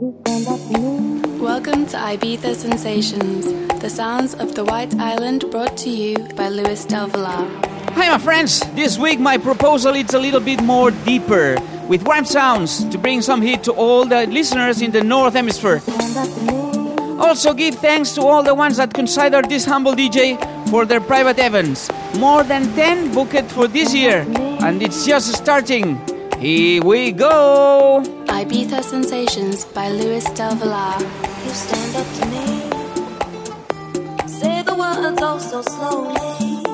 Welcome to Ibiza Sensations, the sounds of the White Island brought to you by Luis Del Villar. Hi, my friends. This week my proposal is a little bit more deeper, with warm sounds to bring some heat to all the listeners in the North Hemisphere. Also, give thanks to all the ones that consider this humble DJ for their private events. More than 10 booked for this year, and it's just starting. Here we go! Ibiza Sensations by Luis Del Villar. You stand up to me. Say the words oh so slowly.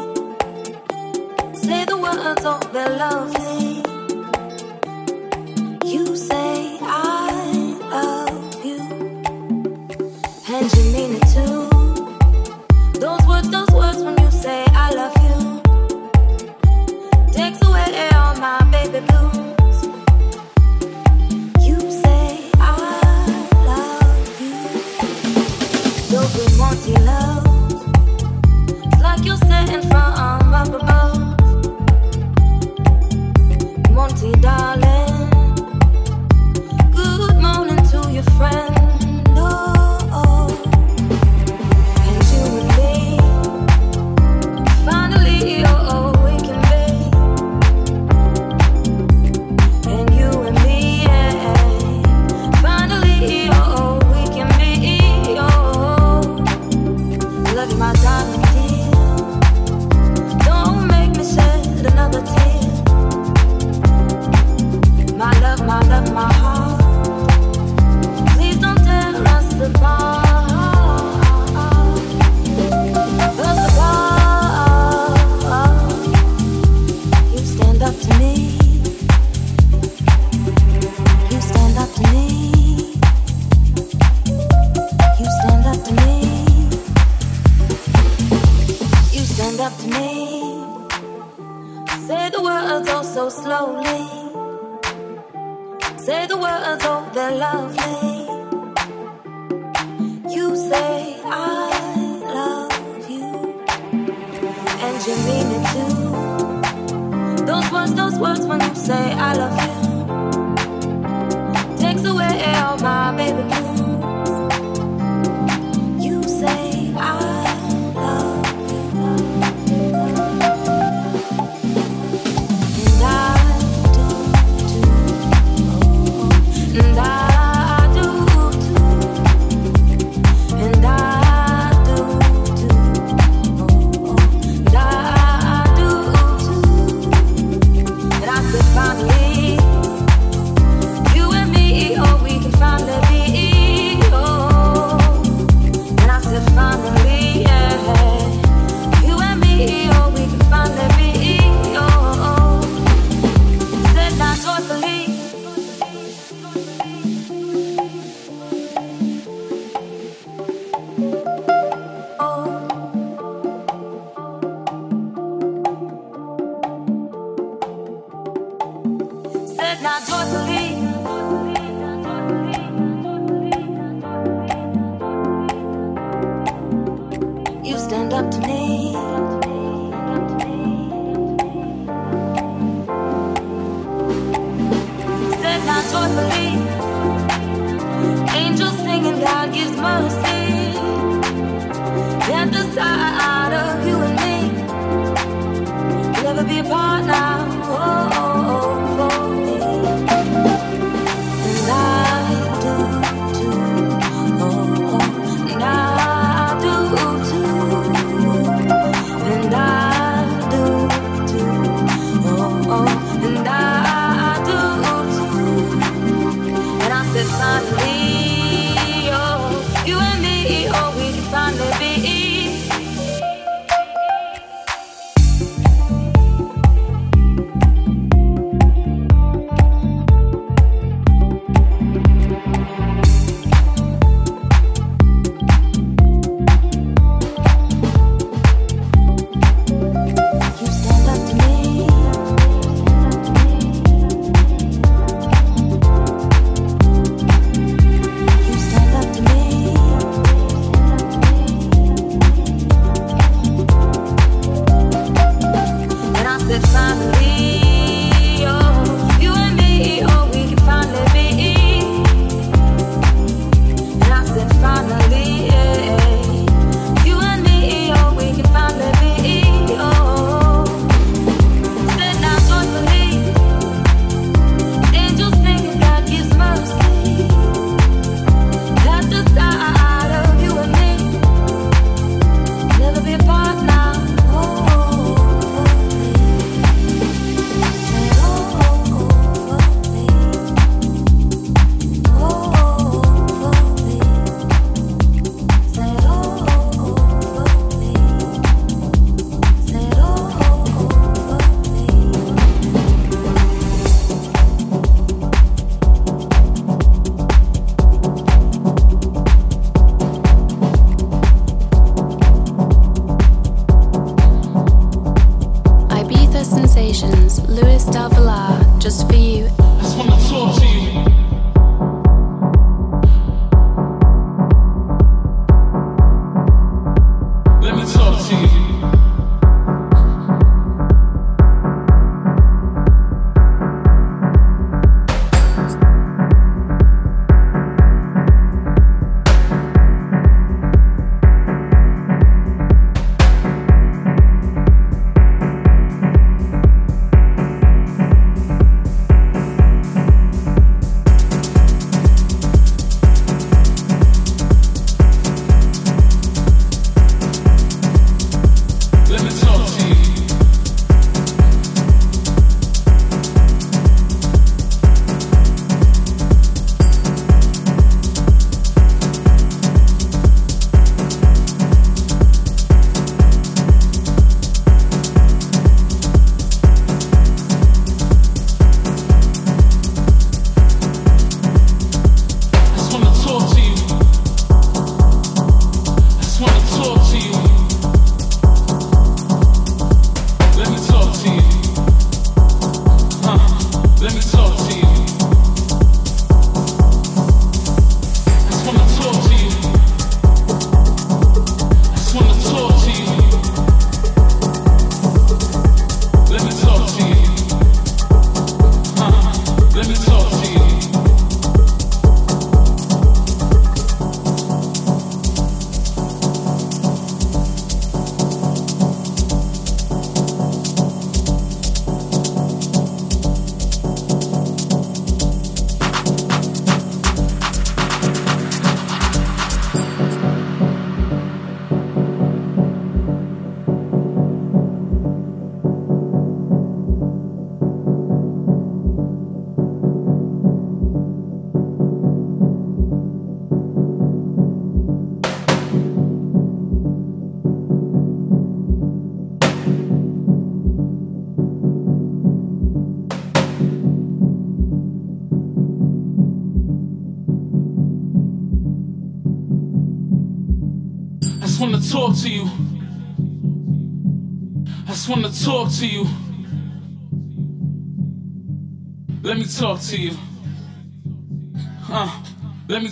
Say the words oh they're lovely. You say I love you, and you mean it too. Those words, those words when you say I love you, takes away all my baby blues. From up above. Monty, darling.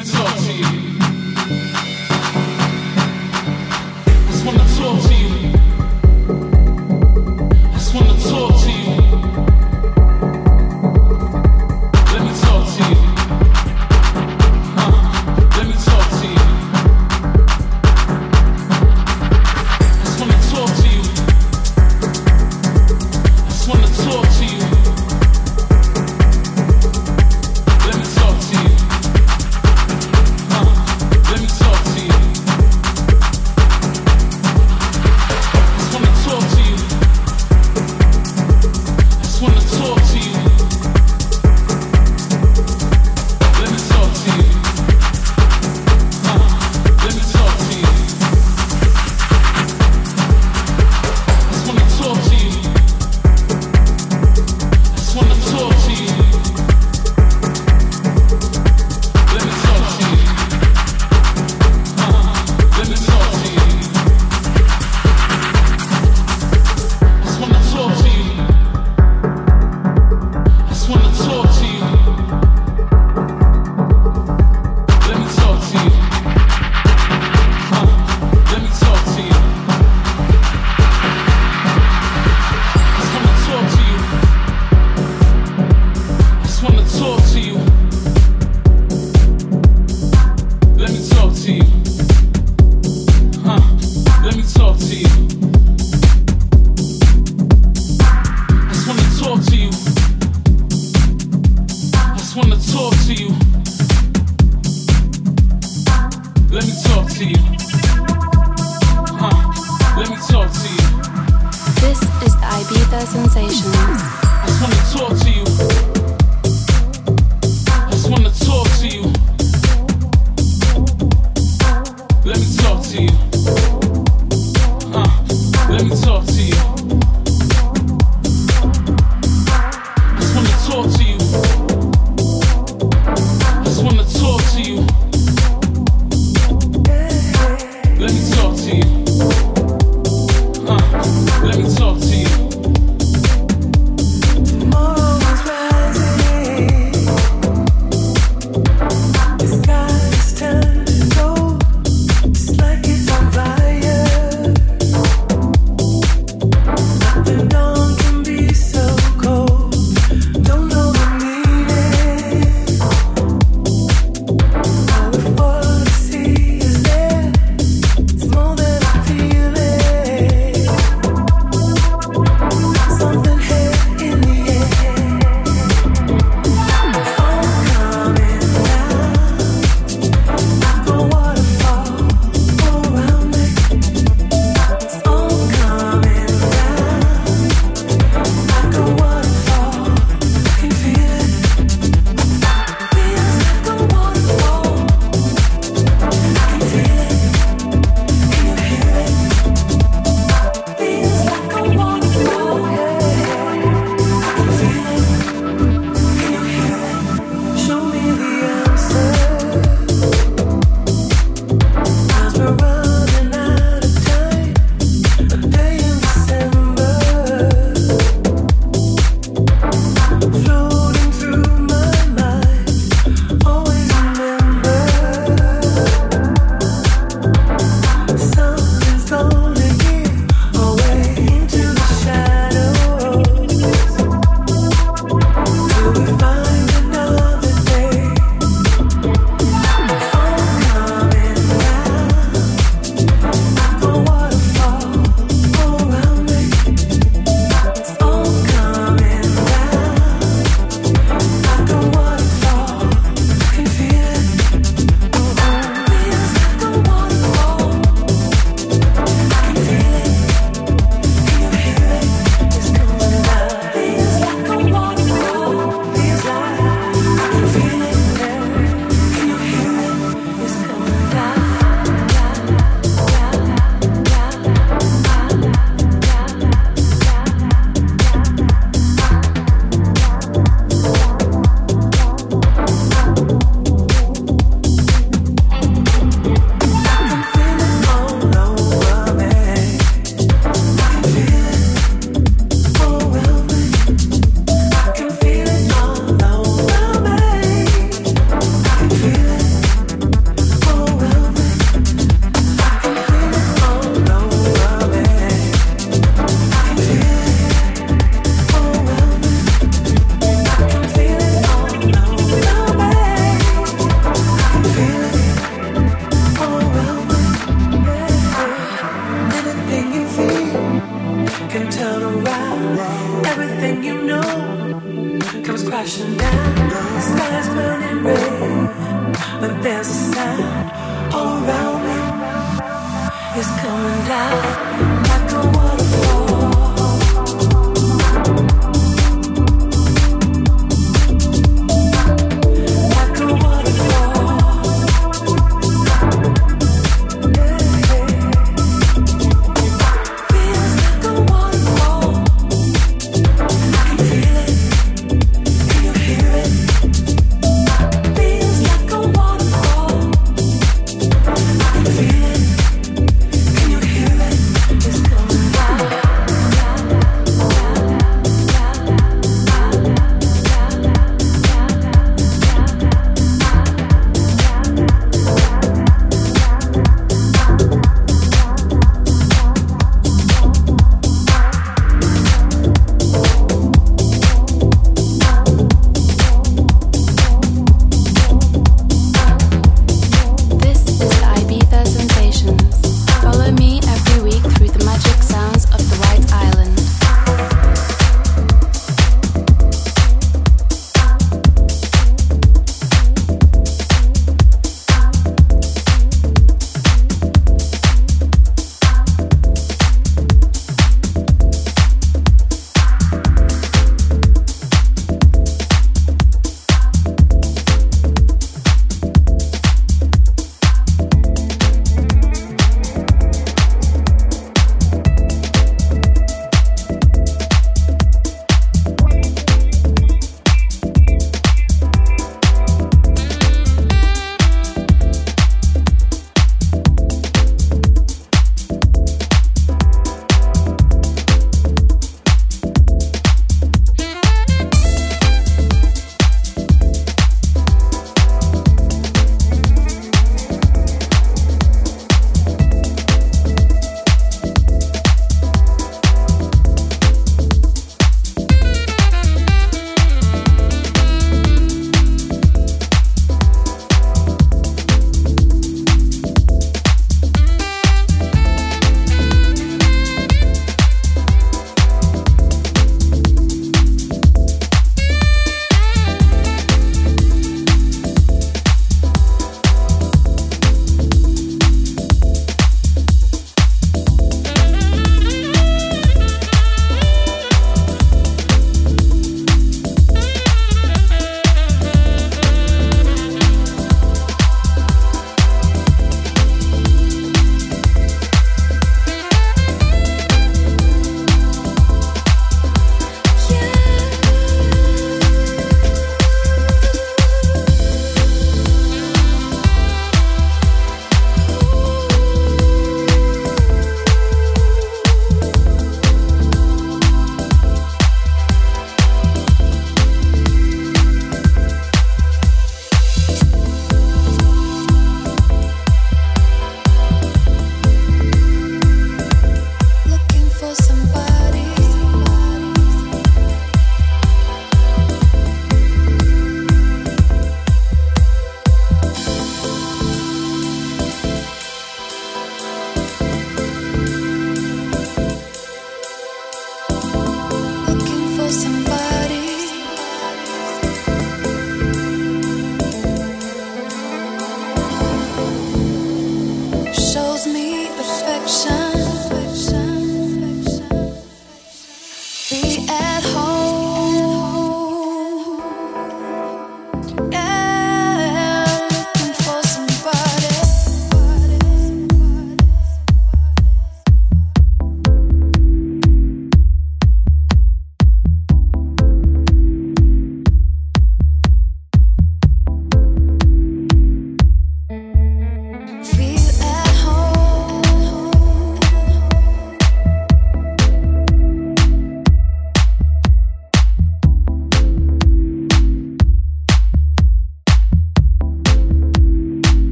Let me talk to you.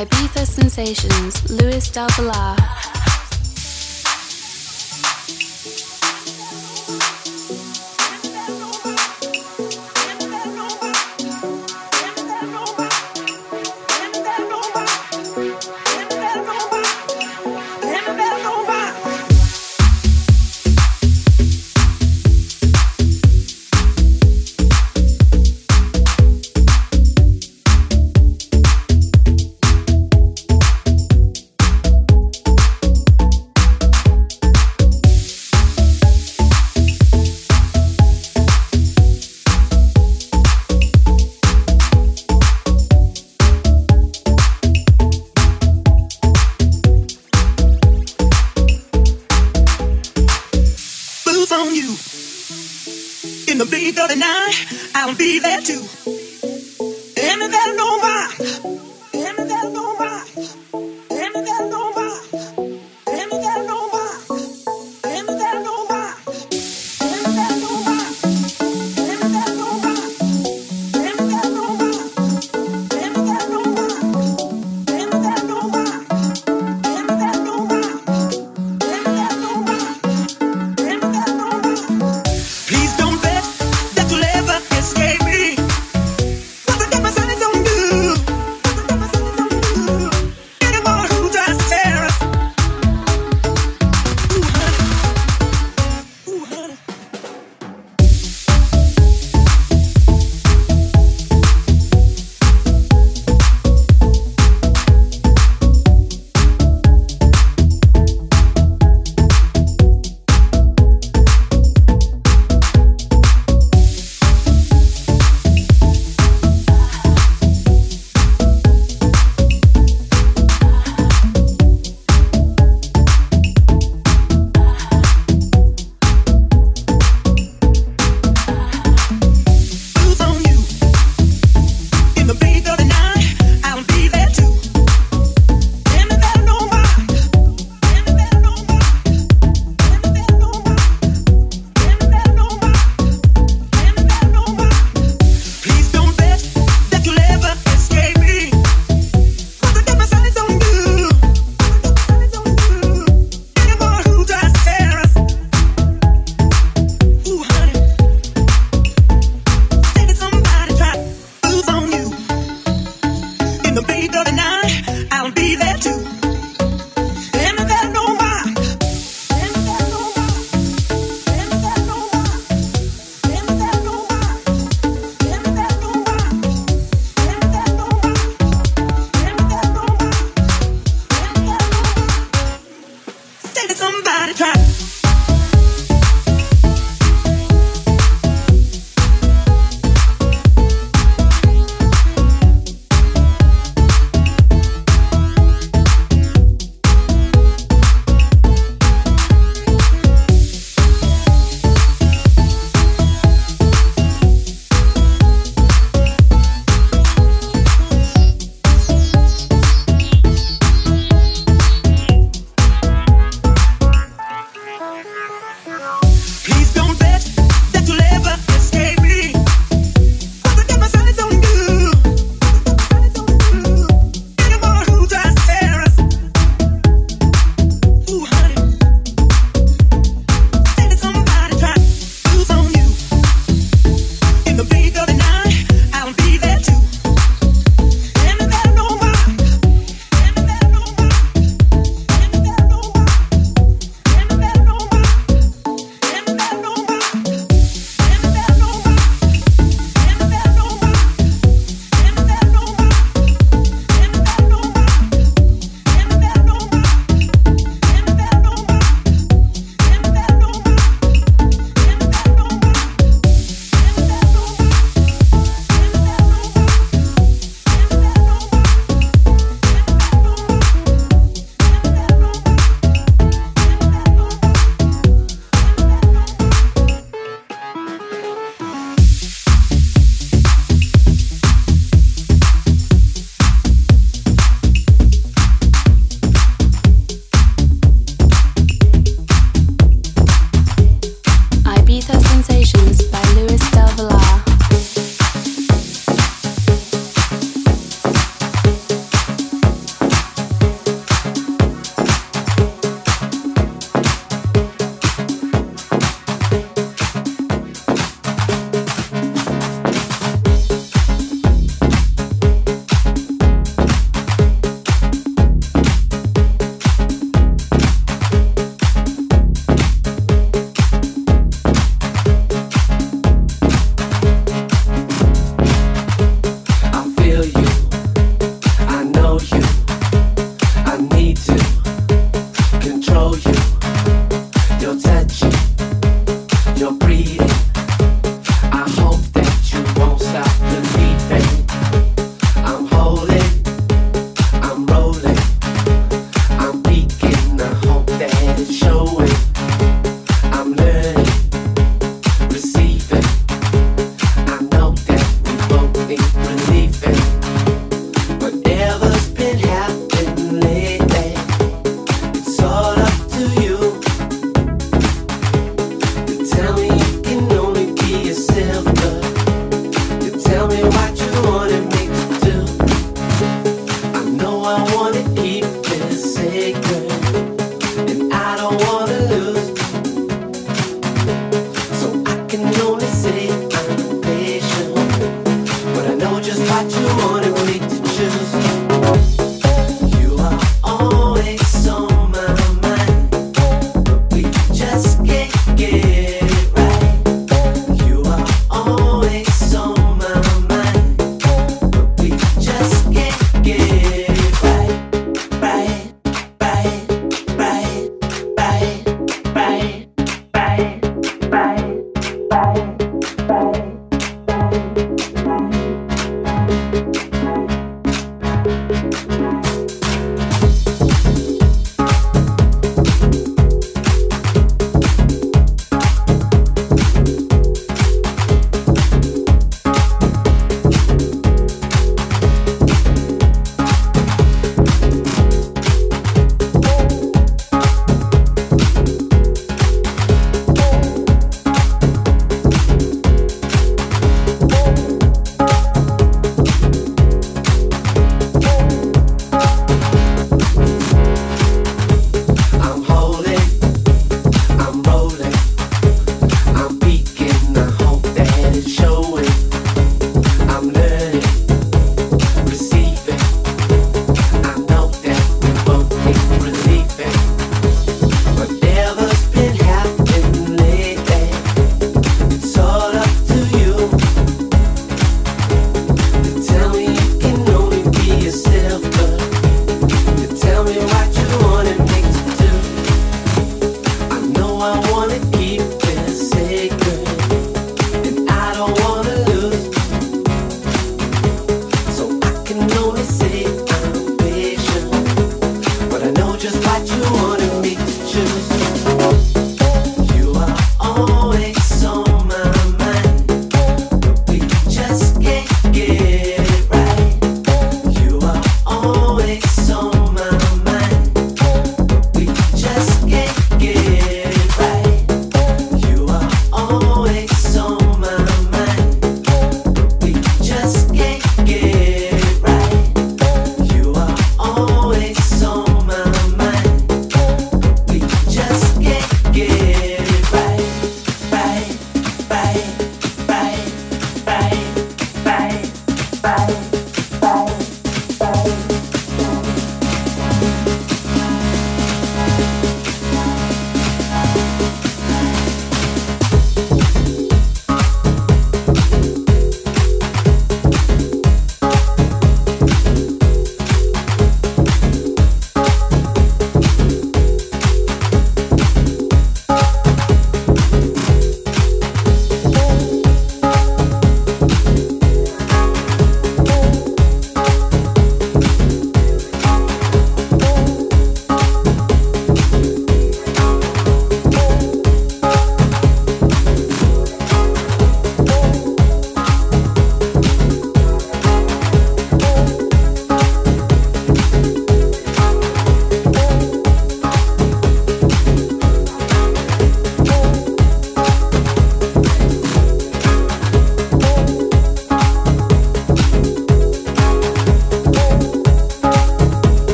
Ibiza Sensations, Luis Del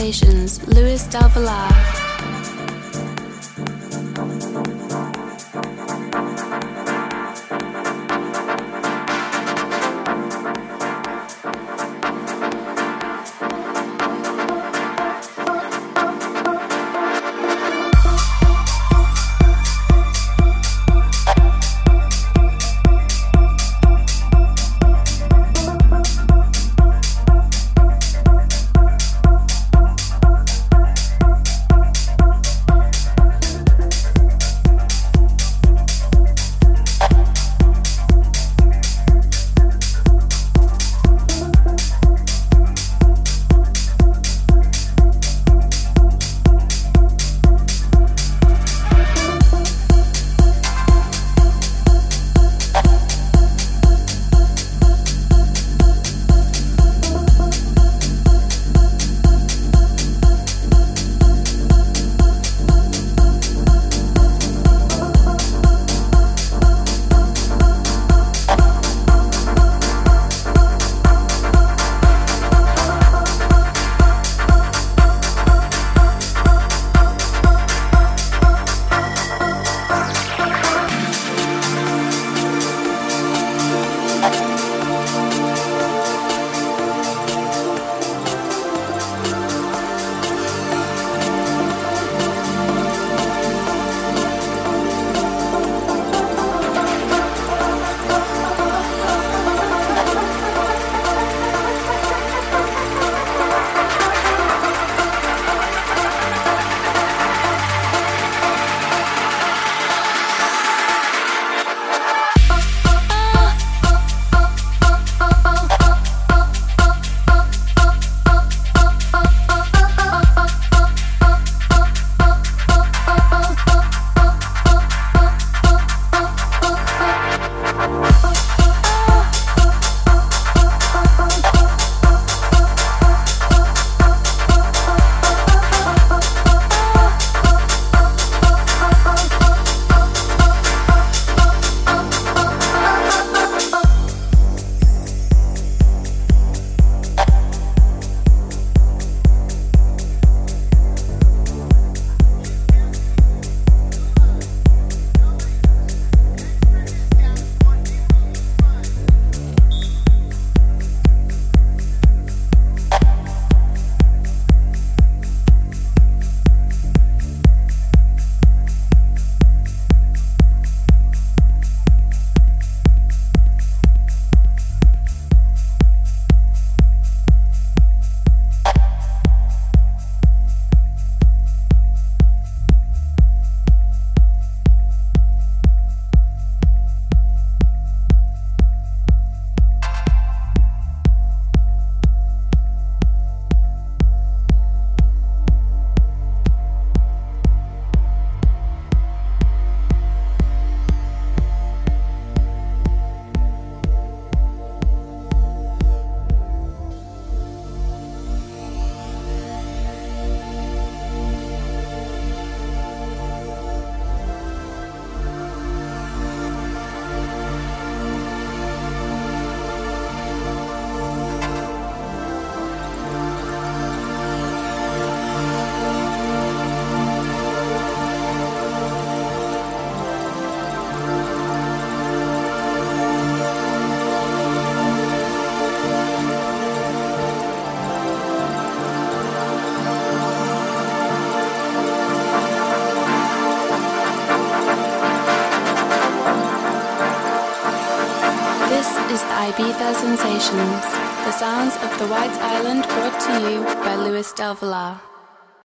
Ibiza the White Island brought to you by Luis Del.